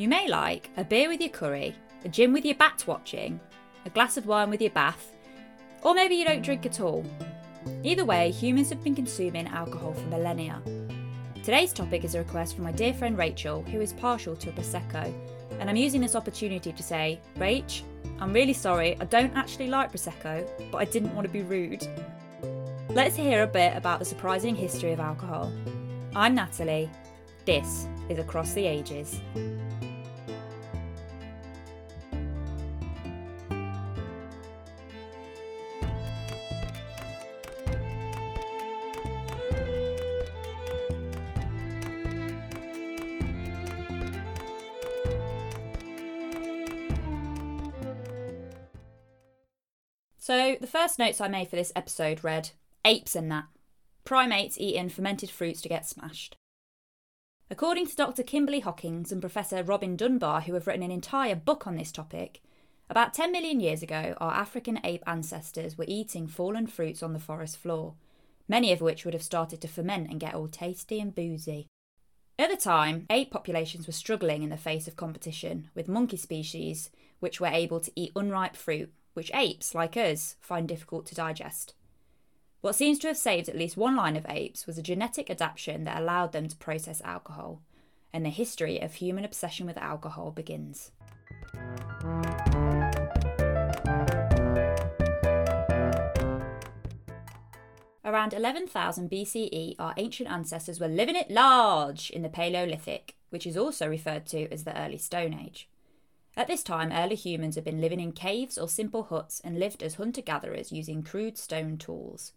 You may like a beer with your curry, a gin with your bat watching, a glass of wine with your bath, or maybe you don't drink at all. Either way, humans have been consuming alcohol for millennia. Today's topic is a request from my dear friend Rachel, who is partial to a Prosecco, and I'm using this opportunity to say, Rach, I'm really sorry, I don't actually like Prosecco, but I didn't want to be rude. Let's hear a bit about the surprising history of alcohol. I'm Natalie. This is Across the Ages. So, the first notes I made for this episode read Apes and that. Primates eating fermented fruits to get smashed. According to Dr. Kimberley Hockings and Professor Robin Dunbar, who have written an entire book on this topic, about 10 million years ago, our African ape ancestors were eating fallen fruits on the forest floor, many of which would have started to ferment and get all tasty and boozy. At the time, ape populations were struggling in the face of competition with monkey species, which were able to eat unripe fruit which apes, like us, find difficult to digest. What seems to have saved at least one line of apes was a genetic adaptation that allowed them to process alcohol, and the history of human obsession with alcohol begins. Around 11,000 BCE, our ancient ancestors were living it large in the Paleolithic, which is also referred to as the Early Stone Age. At this time, early humans had been living in caves or simple huts and lived as hunter gatherers using crude stone tools.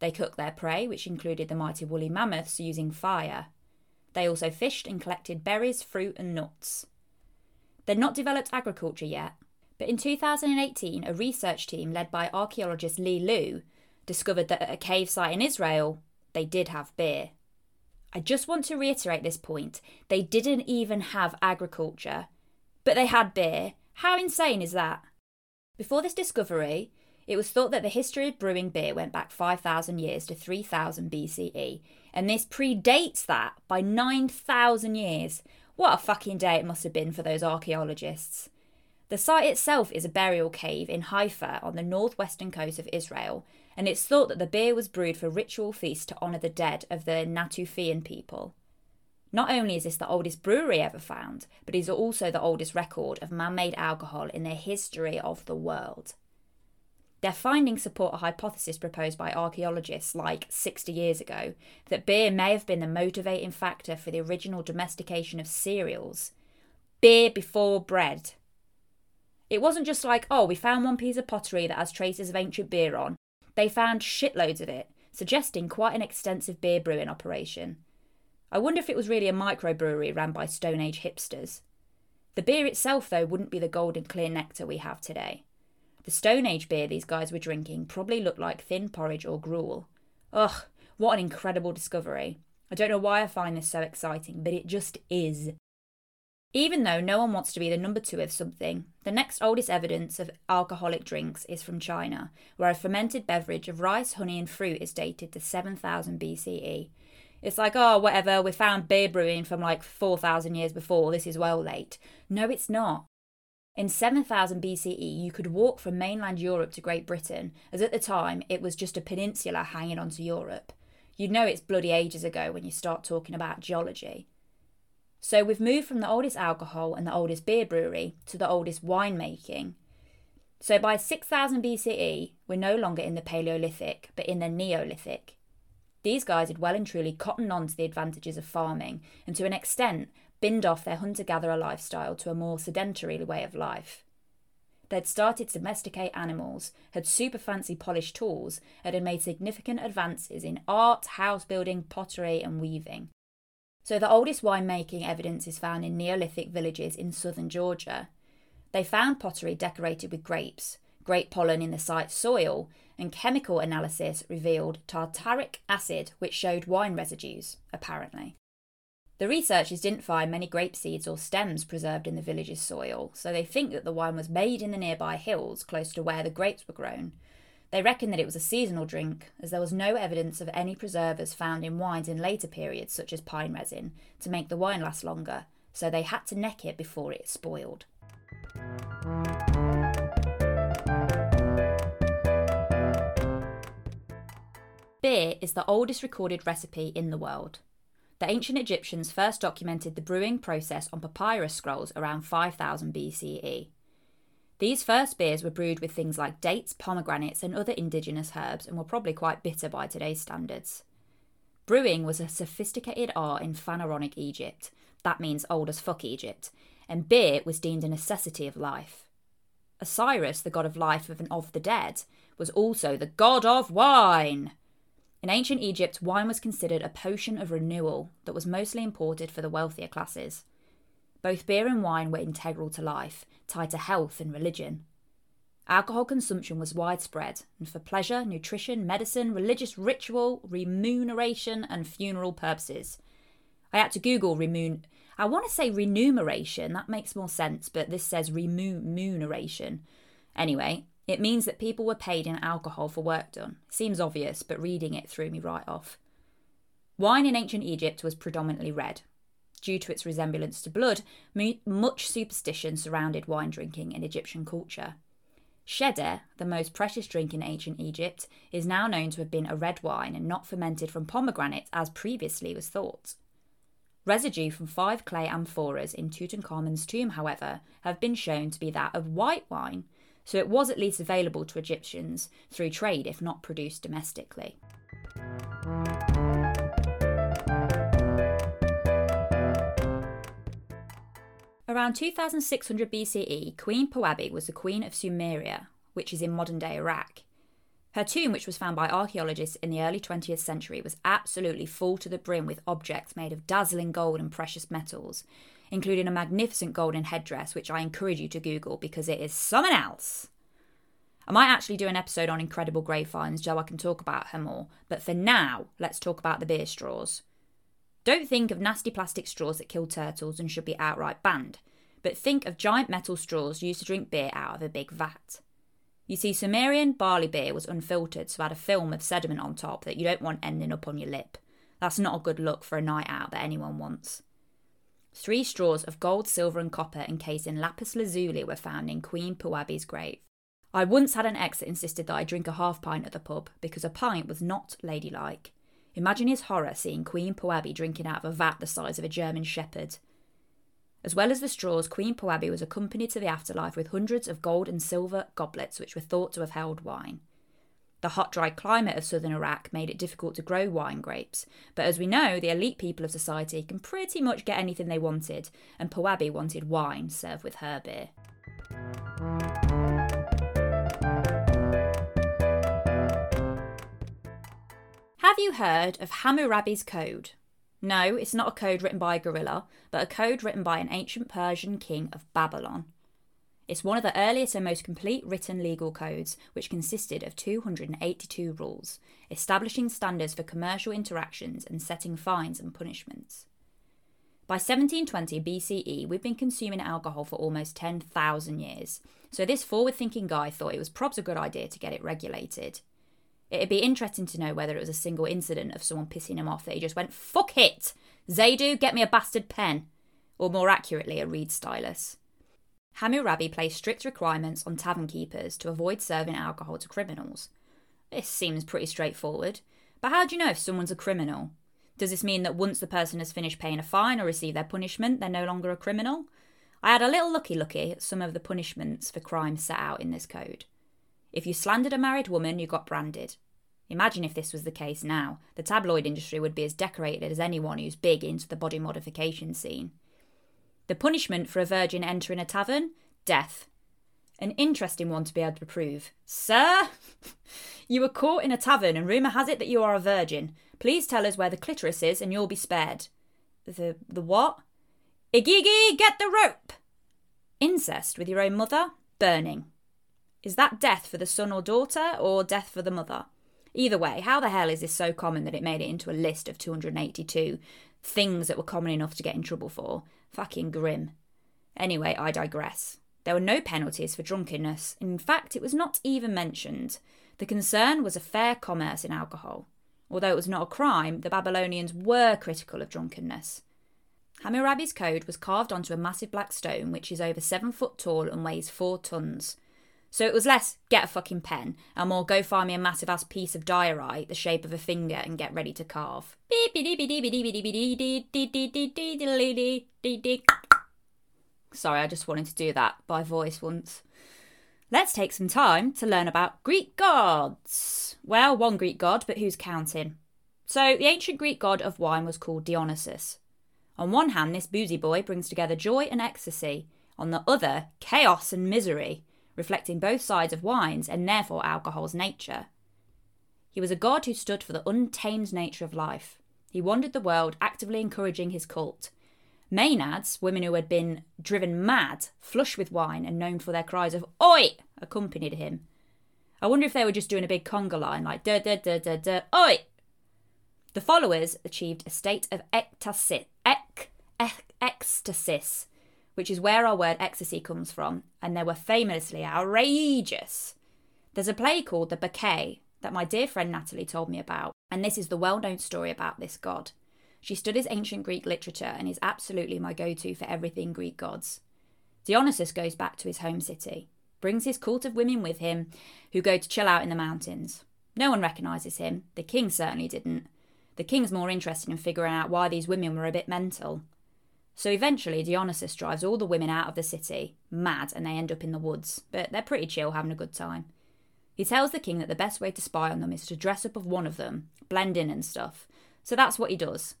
They cooked their prey, which included the mighty woolly mammoths, using fire. They also fished and collected berries, fruit, and nuts. They'd not developed agriculture yet, but in 2018, a research team led by archaeologist Li Liu discovered that at a cave site in Israel, they did have beer. I just want to reiterate this point. They didn't even have agriculture but they had beer. How insane is that? Before this discovery, it was thought that the history of brewing beer went back 5,000 years to 3000 BCE, and this predates that by 9,000 years. What a fucking day it must have been for those archaeologists. The site itself is a burial cave in Haifa on the northwestern coast of Israel, and it's thought that the beer was brewed for ritual feasts to honour the dead of the Natufian people. Not only is this the oldest brewery ever found, but it is also the oldest record of man made alcohol in the history of the world. Their findings support a hypothesis proposed by archaeologists like 60 years ago that beer may have been the motivating factor for the original domestication of cereals. Beer before bread. It wasn't just like, oh, we found one piece of pottery that has traces of ancient beer on. They found shitloads of it, suggesting quite an extensive beer brewing operation. I wonder if it was really a microbrewery ran by Stone Age hipsters. The beer itself, though, wouldn't be the golden clear nectar we have today. The Stone Age beer these guys were drinking probably looked like thin porridge or gruel. Ugh, what an incredible discovery. I don't know why I find this so exciting, but it just is. Even though no one wants to be the number two of something, the next oldest evidence of alcoholic drinks is from China, where a fermented beverage of rice, honey, and fruit is dated to 7000 BCE, it's like, oh, whatever, we found beer brewing from like 4,000 years before, this is well late. No, it's not. In 7000 BCE, you could walk from mainland Europe to Great Britain, as at the time it was just a peninsula hanging onto Europe. You'd know it's bloody ages ago when you start talking about geology. So we've moved from the oldest alcohol and the oldest beer brewery to the oldest winemaking. So by 6000 BCE, we're no longer in the Paleolithic, but in the Neolithic. These guys had well and truly cottoned on to the advantages of farming and to an extent binned off their hunter gatherer lifestyle to a more sedentary way of life. They'd started to domesticate animals, had super fancy polished tools, and had made significant advances in art, house building, pottery, and weaving. So the oldest winemaking evidence is found in Neolithic villages in southern Georgia. They found pottery decorated with grapes, grape pollen in the site's soil, and chemical analysis revealed tartaric acid, which showed wine residues, apparently. The researchers didn't find many grape seeds or stems preserved in the village's soil, so they think that the wine was made in the nearby hills close to where the grapes were grown. They reckon that it was a seasonal drink, as there was no evidence of any preservers found in wines in later periods, such as pine resin, to make the wine last longer, so they had to neck it before it spoiled. Beer is the oldest recorded recipe in the world. The ancient Egyptians first documented the brewing process on papyrus scrolls around 5000 BCE. These first beers were brewed with things like dates, pomegranates, and other indigenous herbs and were probably quite bitter by today's standards. Brewing was a sophisticated art in Pharaonic Egypt, that means old as fuck Egypt, and beer was deemed a necessity of life. Osiris, the god of life and of the dead, was also the god of wine. In ancient Egypt, wine was considered a potion of renewal that was mostly imported for the wealthier classes. Both beer and wine were integral to life, tied to health and religion. Alcohol consumption was widespread, and for pleasure, nutrition, medicine, religious ritual, remuneration, and funeral purposes. I had to Google remun. I want to say remuneration, that makes more sense, but this says remuneration. Anyway, it means that people were paid in alcohol for work done. Seems obvious, but reading it threw me right off. Wine in ancient Egypt was predominantly red, due to its resemblance to blood, much superstition surrounded wine drinking in Egyptian culture. Shedeh, the most precious drink in ancient Egypt, is now known to have been a red wine and not fermented from pomegranate as previously was thought. Residue from five clay amphoras in Tutankhamun's tomb, however, have been shown to be that of white wine, so it was at least available to Egyptians through trade if not produced domestically. Around 2600 BCE, Queen Puabi was the queen of Sumeria, which is in modern day Iraq. Her tomb, which was found by archaeologists in the early 20th century, was absolutely full to the brim with objects made of dazzling gold and precious metals, including a magnificent golden headdress, which I encourage you to Google because it is something else. I might actually do an episode on incredible grave finds so I can talk about her more, but for now, let's talk about the beer straws. Don't think of nasty plastic straws that kill turtles and should be outright banned, but think of giant metal straws used to drink beer out of a big vat. You see, Sumerian barley beer was unfiltered, so had a film of sediment on top that you don't want ending up on your lip. That's not a good look for a night out that anyone wants. Three straws of gold, silver, and copper encased in lapis lazuli were found in Queen Puabi's grave. I once had an ex that insisted that I drink a half pint at the pub because a pint was not ladylike. Imagine his horror seeing Queen Puabi drinking out of a vat the size of a German shepherd. As well as the straws, Queen Puabi was accompanied to the afterlife with hundreds of gold and silver goblets which were thought to have held wine. The hot, dry climate of southern Iraq made it difficult to grow wine grapes, but as we know, the elite people of society can pretty much get anything they wanted, and Puabi wanted wine served with her beer. Have you heard of Hammurabi's Code? No, it's not a code written by a gorilla, but a code written by an ancient Persian king of Babylon. It's one of the earliest and most complete written legal codes, which consisted of 282 rules, establishing standards for commercial interactions and setting fines and punishments. By 1720 BCE, we've been consuming alcohol for almost 10,000 years, so this forward thinking guy thought it was probs a good idea to get it regulated. It'd be interesting to know whether it was a single incident of someone pissing him off that he just went, fuck it! Zaidu, get me a bastard pen! Or more accurately, a reed stylus. Hammurabi placed strict requirements on tavern keepers to avoid serving alcohol to criminals. This seems pretty straightforward, but how do you know if someone's a criminal? Does this mean that once the person has finished paying a fine or received their punishment, they're no longer a criminal? I had a little looky looky at some of the punishments for crimes set out in this code. If you slandered a married woman, you got branded. Imagine if this was the case now. The tabloid industry would be as decorated as anyone who's big into the body modification scene. The punishment for a virgin entering a tavern? Death. An interesting one to be able to prove. Sir, you were caught in a tavern and rumour has it that you are a virgin. Please tell us where the clitoris is and you'll be spared. The the what? Igigi, get the rope! Incest with your own mother? Burning. Is that death for the son or daughter, or death for the mother? Either way, how the hell is this so common that it made it into a list of 282 things that were common enough to get in trouble for? Fucking grim. Anyway, I digress. There were no penalties for drunkenness. In fact, it was not even mentioned. The concern was a fair commerce in alcohol. Although it was not a crime, the Babylonians were critical of drunkenness. Hammurabi's code was carved onto a massive black stone which is over seven foot tall and weighs four tons. So it was less get a fucking pen and more go find me a massive ass piece of diorite the shape of a finger and get ready to carve. Sorry, I just wanted to do that by voice once. Let's take some time to learn about Greek gods. Well, one Greek god, but who's counting? So, the ancient Greek god of wine was called Dionysus. On one hand, this boozy boy brings together joy and ecstasy, on the other, chaos and misery, reflecting both sides of wines and therefore alcohol's nature. He was a god who stood for the untamed nature of life. He wandered the world, actively encouraging his cult. Maenads, women who had been driven mad, flush with wine, and known for their cries of Oi! accompanied him. I wonder if they were just doing a big conga line like da da da da da Oi! The followers achieved a state of ecstasy, ec, ec, which is where our word ecstasy comes from, and they were famously outrageous. There's a play called The Bacchae that my dear friend Natalie told me about, and this is the well known story about this god. She studies ancient Greek literature and is absolutely my go to for everything Greek gods. Dionysus goes back to his home city, brings his cult of women with him who go to chill out in the mountains. No one recognises him, the king certainly didn't. The king's more interested in figuring out why these women were a bit mental. So eventually, Dionysus drives all the women out of the city, mad, and they end up in the woods, but they're pretty chill, having a good time. He tells the king that the best way to spy on them is to dress up as one of them, blend in and stuff. So that's what he does.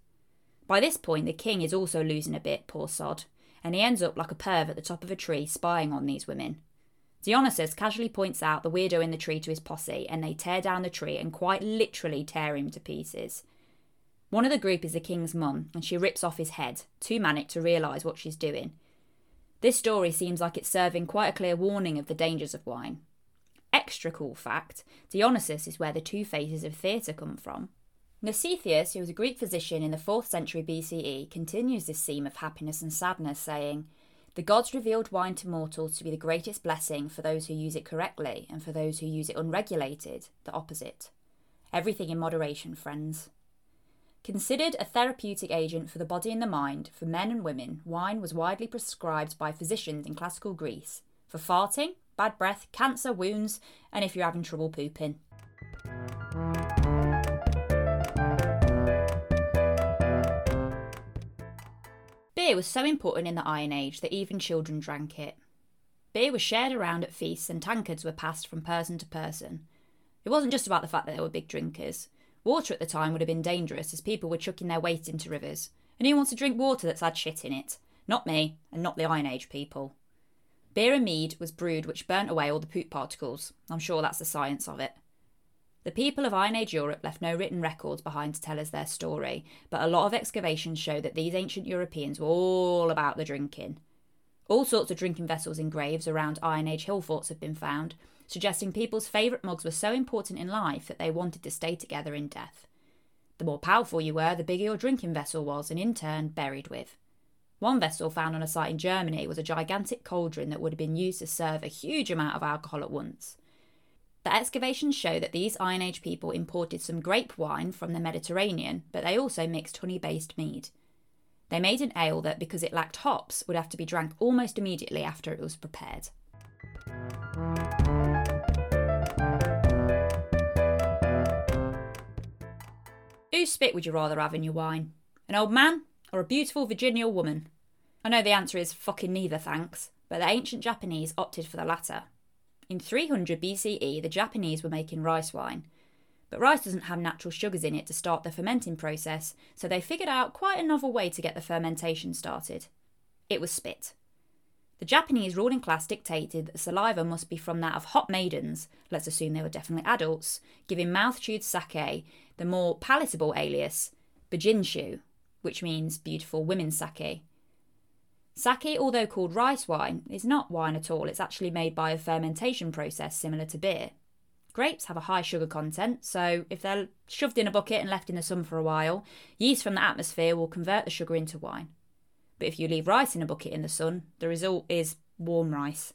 By this point, the king is also losing a bit, poor sod, and he ends up like a perv at the top of a tree spying on these women. Dionysus casually points out the weirdo in the tree to his posse, and they tear down the tree and quite literally tear him to pieces. One of the group is the king's mum, and she rips off his head, too manic to realise what she's doing. This story seems like it's serving quite a clear warning of the dangers of wine. Extra cool fact Dionysus is where the two phases of theatre come from. Mnestheus, who was a Greek physician in the 4th century BCE, continues this theme of happiness and sadness, saying, The gods revealed wine to mortals to be the greatest blessing for those who use it correctly, and for those who use it unregulated, the opposite. Everything in moderation, friends. Considered a therapeutic agent for the body and the mind, for men and women, wine was widely prescribed by physicians in classical Greece for farting, bad breath, cancer, wounds, and if you're having trouble pooping. Beer was so important in the Iron Age that even children drank it. Beer was shared around at feasts and tankards were passed from person to person. It wasn't just about the fact that they were big drinkers. Water at the time would have been dangerous as people were chucking their waste into rivers. And who wants to drink water that's had shit in it? Not me, and not the Iron Age people. Beer and mead was brewed which burnt away all the poop particles. I'm sure that's the science of it. The people of Iron Age Europe left no written records behind to tell us their story, but a lot of excavations show that these ancient Europeans were all about the drinking. All sorts of drinking vessels in graves around Iron Age hill forts have been found, suggesting people's favourite mugs were so important in life that they wanted to stay together in death. The more powerful you were, the bigger your drinking vessel was, and in turn, buried with. One vessel found on a site in Germany was a gigantic cauldron that would have been used to serve a huge amount of alcohol at once. The excavations show that these Iron Age people imported some grape wine from the Mediterranean, but they also mixed honey based mead. They made an ale that, because it lacked hops, would have to be drank almost immediately after it was prepared. Whose spit would you rather have in your wine? An old man or a beautiful Virginia woman? I know the answer is fucking neither, thanks, but the ancient Japanese opted for the latter. In 300 BCE, the Japanese were making rice wine. But rice doesn't have natural sugars in it to start the fermenting process, so they figured out quite a novel way to get the fermentation started. It was spit. The Japanese ruling class dictated that saliva must be from that of hot maidens, let's assume they were definitely adults, giving mouth chewed sake the more palatable alias, Bijinshu, which means beautiful women's sake. Sake, although called rice wine, is not wine at all. It's actually made by a fermentation process similar to beer. Grapes have a high sugar content, so if they're shoved in a bucket and left in the sun for a while, yeast from the atmosphere will convert the sugar into wine. But if you leave rice in a bucket in the sun, the result is warm rice.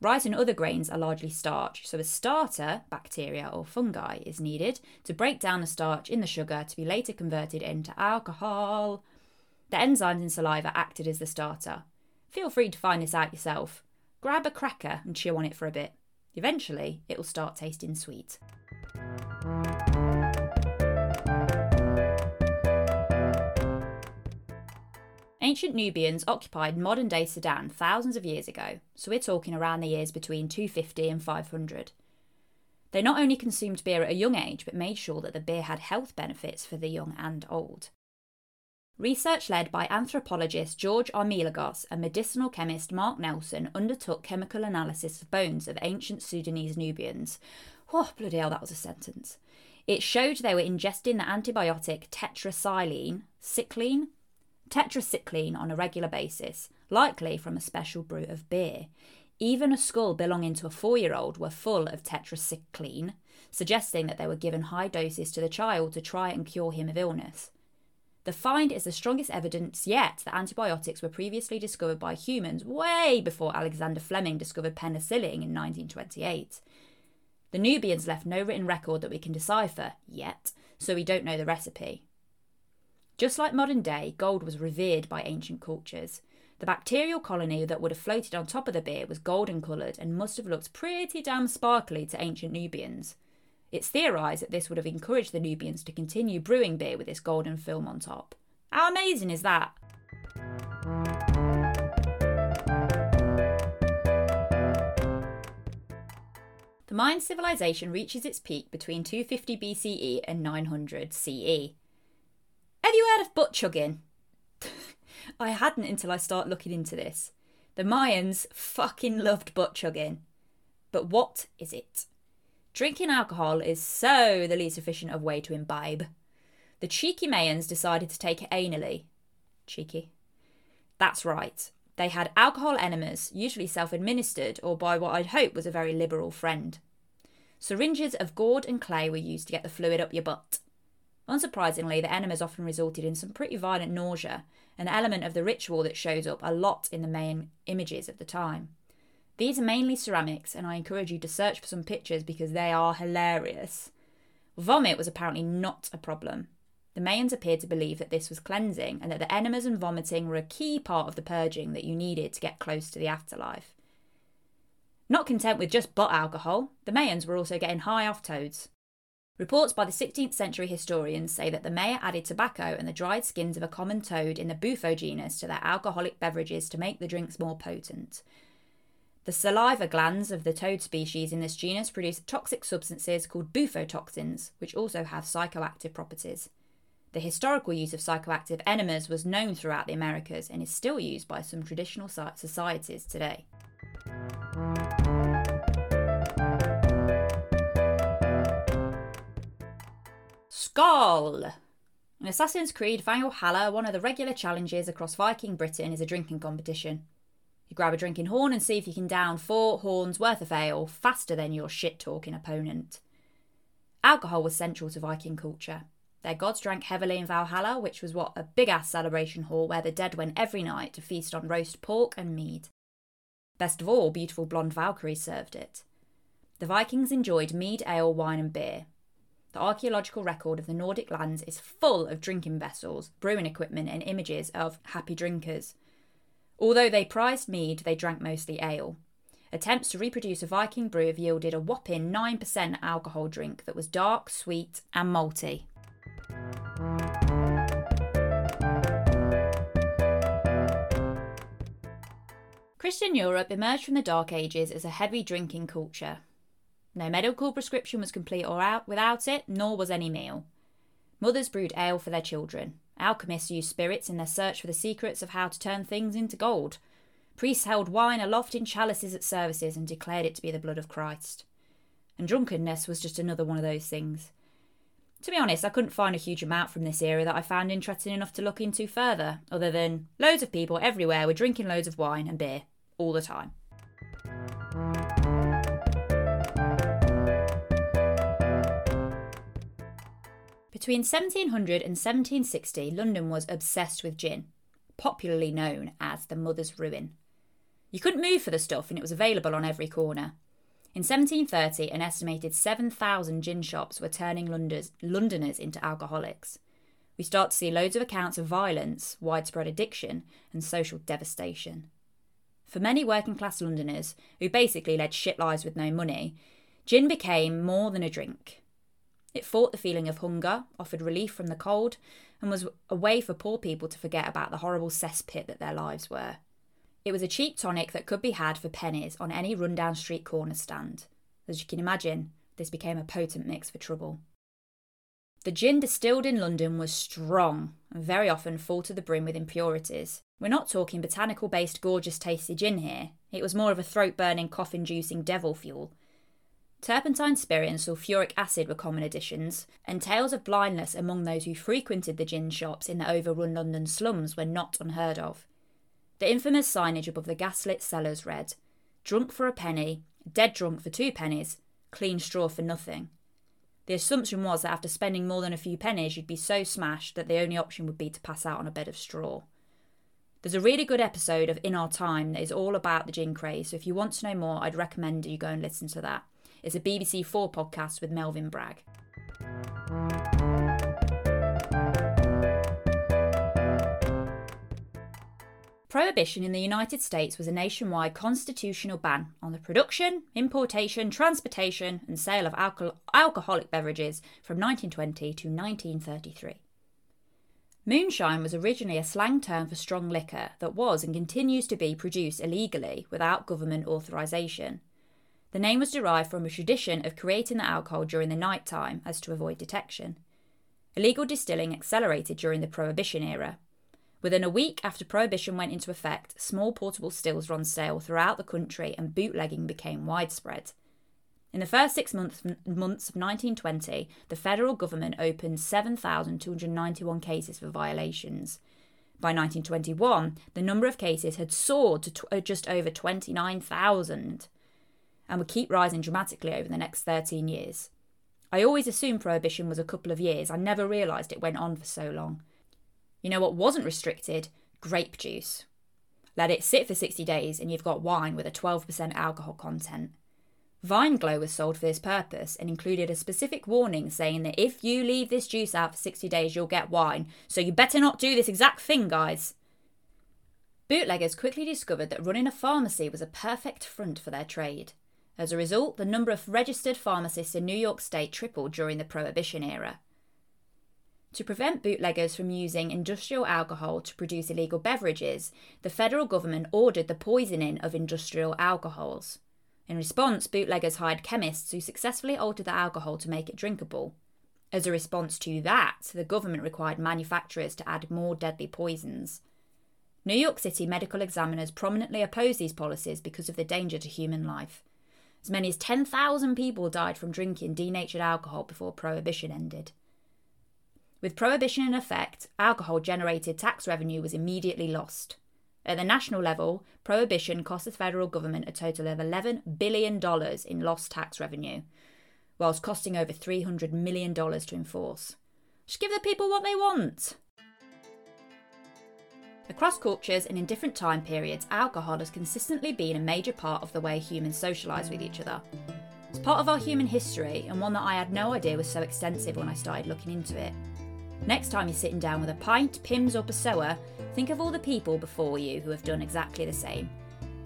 Rice and other grains are largely starch, so a starter, bacteria or fungi, is needed to break down the starch in the sugar to be later converted into alcohol. The enzymes in saliva acted as the starter. Feel free to find this out yourself. Grab a cracker and chew on it for a bit. Eventually, it'll start tasting sweet. Ancient Nubians occupied modern day Sudan thousands of years ago, so we're talking around the years between 250 and 500. They not only consumed beer at a young age, but made sure that the beer had health benefits for the young and old. Research led by anthropologist George Armelagos and medicinal chemist Mark Nelson undertook chemical analysis of bones of ancient Sudanese Nubians. Oh, bloody hell, that was a sentence. It showed they were ingesting the antibiotic tetracycline, cycline, tetracycline on a regular basis, likely from a special brew of beer. Even a skull belonging to a four year old were full of tetracycline, suggesting that they were given high doses to the child to try and cure him of illness. The find is the strongest evidence yet that antibiotics were previously discovered by humans way before Alexander Fleming discovered penicillin in 1928. The Nubians left no written record that we can decipher yet, so we don't know the recipe. Just like modern day, gold was revered by ancient cultures. The bacterial colony that would have floated on top of the beer was golden coloured and must have looked pretty damn sparkly to ancient Nubians. It's theorised that this would have encouraged the Nubians to continue brewing beer with this golden film on top. How amazing is that? The Mayan civilization reaches its peak between 250 BCE and 900 CE. Have you heard of butt chugging? I hadn't until I started looking into this. The Mayans fucking loved butt chugging. But what is it? Drinking alcohol is so the least efficient of way to imbibe. The cheeky Mayans decided to take it anally. Cheeky. That's right. They had alcohol enemas, usually self administered or by what I'd hope was a very liberal friend. Syringes of gourd and clay were used to get the fluid up your butt. Unsurprisingly, the enemas often resulted in some pretty violent nausea, an element of the ritual that shows up a lot in the Mayan images of the time. These are mainly ceramics, and I encourage you to search for some pictures because they are hilarious. Vomit was apparently not a problem. The Mayans appeared to believe that this was cleansing and that the enemas and vomiting were a key part of the purging that you needed to get close to the afterlife. Not content with just butt alcohol, the Mayans were also getting high off toads. Reports by the 16th century historians say that the Maya added tobacco and the dried skins of a common toad in the Bufo genus to their alcoholic beverages to make the drinks more potent. The saliva glands of the toad species in this genus produce toxic substances called bufotoxins, which also have psychoactive properties. The historical use of psychoactive enemas was known throughout the Americas and is still used by some traditional societies today. Skull! In Assassin's Creed Valhalla, one of the regular challenges across Viking Britain is a drinking competition. You grab a drinking horn and see if you can down four horns worth of ale faster than your shit talking opponent. Alcohol was central to Viking culture. Their gods drank heavily in Valhalla, which was what a big ass celebration hall where the dead went every night to feast on roast pork and mead. Best of all, beautiful blonde Valkyries served it. The Vikings enjoyed mead, ale, wine, and beer, the archaeological record of the Nordic lands is full of drinking vessels, brewing equipment, and images of happy drinkers. Although they prized mead, they drank mostly ale. Attempts to reproduce a Viking brew have yielded a whopping 9% alcohol drink that was dark, sweet, and malty. Christian Europe emerged from the Dark Ages as a heavy drinking culture, no medical prescription was complete or out without it, nor was any meal. Mothers brewed ale for their children. Alchemists used spirits in their search for the secrets of how to turn things into gold. Priests held wine aloft in chalices at services and declared it to be the blood of Christ. And drunkenness was just another one of those things. To be honest, I couldn't find a huge amount from this era that I found interesting enough to look into further, other than loads of people everywhere were drinking loads of wine and beer all the time. Between 1700 and 1760, London was obsessed with gin, popularly known as the Mother's Ruin. You couldn't move for the stuff and it was available on every corner. In 1730, an estimated 7,000 gin shops were turning Londoners, into alcoholics. we start to see loads of accounts of violence, widespread addiction, and social devastation. For many working class Londoners, who basically led shit lives with no money, gin became more than a drink. It fought the feeling of hunger, offered relief from the cold, and was a way for poor people to forget about the horrible cesspit that their lives were. It was a cheap tonic that could be had for pennies on any rundown street corner stand. As you can imagine, this became a potent mix for trouble. The gin distilled in London was strong and very often full to the brim with impurities. We're not talking botanical based gorgeous tasty gin here, it was more of a throat burning, cough inducing devil fuel. Turpentine spirit and sulphuric acid were common additions, and tales of blindness among those who frequented the gin shops in the overrun London slums were not unheard of. The infamous signage above the gaslit cellars read, Drunk for a penny, dead drunk for two pennies, clean straw for nothing. The assumption was that after spending more than a few pennies, you'd be so smashed that the only option would be to pass out on a bed of straw. There's a really good episode of In Our Time that is all about the gin craze, so if you want to know more, I'd recommend you go and listen to that. It's a BBC 4 podcast with Melvyn Bragg. Prohibition in the United States was a nationwide constitutional ban on the production, importation, transportation, and sale of alcohol- alcoholic beverages from 1920 to 1933. Moonshine was originally a slang term for strong liquor that was and continues to be produced illegally without government authorisation. The name was derived from a tradition of creating the alcohol during the night time as to avoid detection. Illegal distilling accelerated during the Prohibition era, Within a week after Prohibition went into effect, small portable stills were on sale throughout the country and bootlegging became widespread. In the first six months, months of 1920, the federal government opened 7,291 cases for violations. By 1921, the number of cases had soared to t- uh, just over 29,000 and would keep rising dramatically over the next 13 years. I always assumed prohibition was a couple of years. I never realised it went on for so long. You know what wasn't restricted? Grape juice. Let it sit for 60 days and you've got wine with a 12% alcohol content. Vine-Glo was sold for this purpose and included a specific warning saying that if you leave this juice out for 60 days, you'll get wine, so you better not do this exact thing, guys. Bootleggers quickly discovered that running a pharmacy was a perfect front for their trade. As a result, the number of registered pharmacists in New York State tripled during the Prohibition era. To prevent bootleggers from using industrial alcohol to produce illegal beverages, the federal government ordered the poisoning of industrial alcohols. In response, bootleggers hired chemists who successfully altered the alcohol to make it drinkable. As a response to that, the government required manufacturers to add more deadly poisons. New York City medical examiners prominently opposed these policies because of the danger to human life. As many as 10,000 people died from drinking denatured alcohol before Prohibition ended. With prohibition in effect, alcohol generated tax revenue was immediately lost. At the national level, prohibition cost the federal government a total of $11 billion in lost tax revenue, whilst costing over $300 million to enforce. Just give the people what they want. Across cultures and in different time periods, alcohol has consistently been a major part of the way humans socialise with each other. It's part of our human history and one that I had no idea was so extensive when I started looking into it. Next time you're sitting down with a pint, Pimm's, or Passoa, think of all the people before you who have done exactly the same.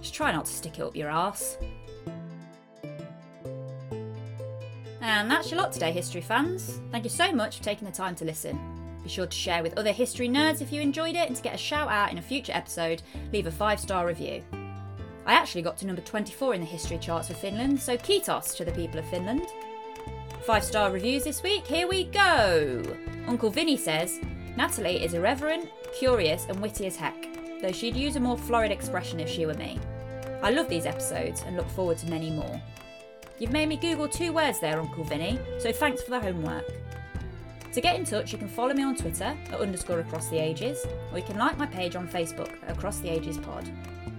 Just try not to stick it up your arse. And that's your lot today, history fans. Thank you so much for taking the time to listen. Be sure to share with other history nerds if you enjoyed it, and to get a shout out in a future episode, leave a five star review. I actually got to number 24 in the history charts for Finland, so kiitos to the people of Finland. Five star reviews this week, here we go! Uncle Vinny says Natalie is irreverent, curious, and witty as heck, though she'd use a more florid expression if she were me. I love these episodes and look forward to many more. You've made me Google two words there, Uncle Vinny, so thanks for the homework. To get in touch, you can follow me on Twitter at underscore across the ages, or you can like my page on Facebook at Across the Ages Pod.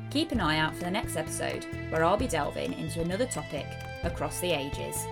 Keep an eye out for the next episode, where I'll be delving into another topic across the ages.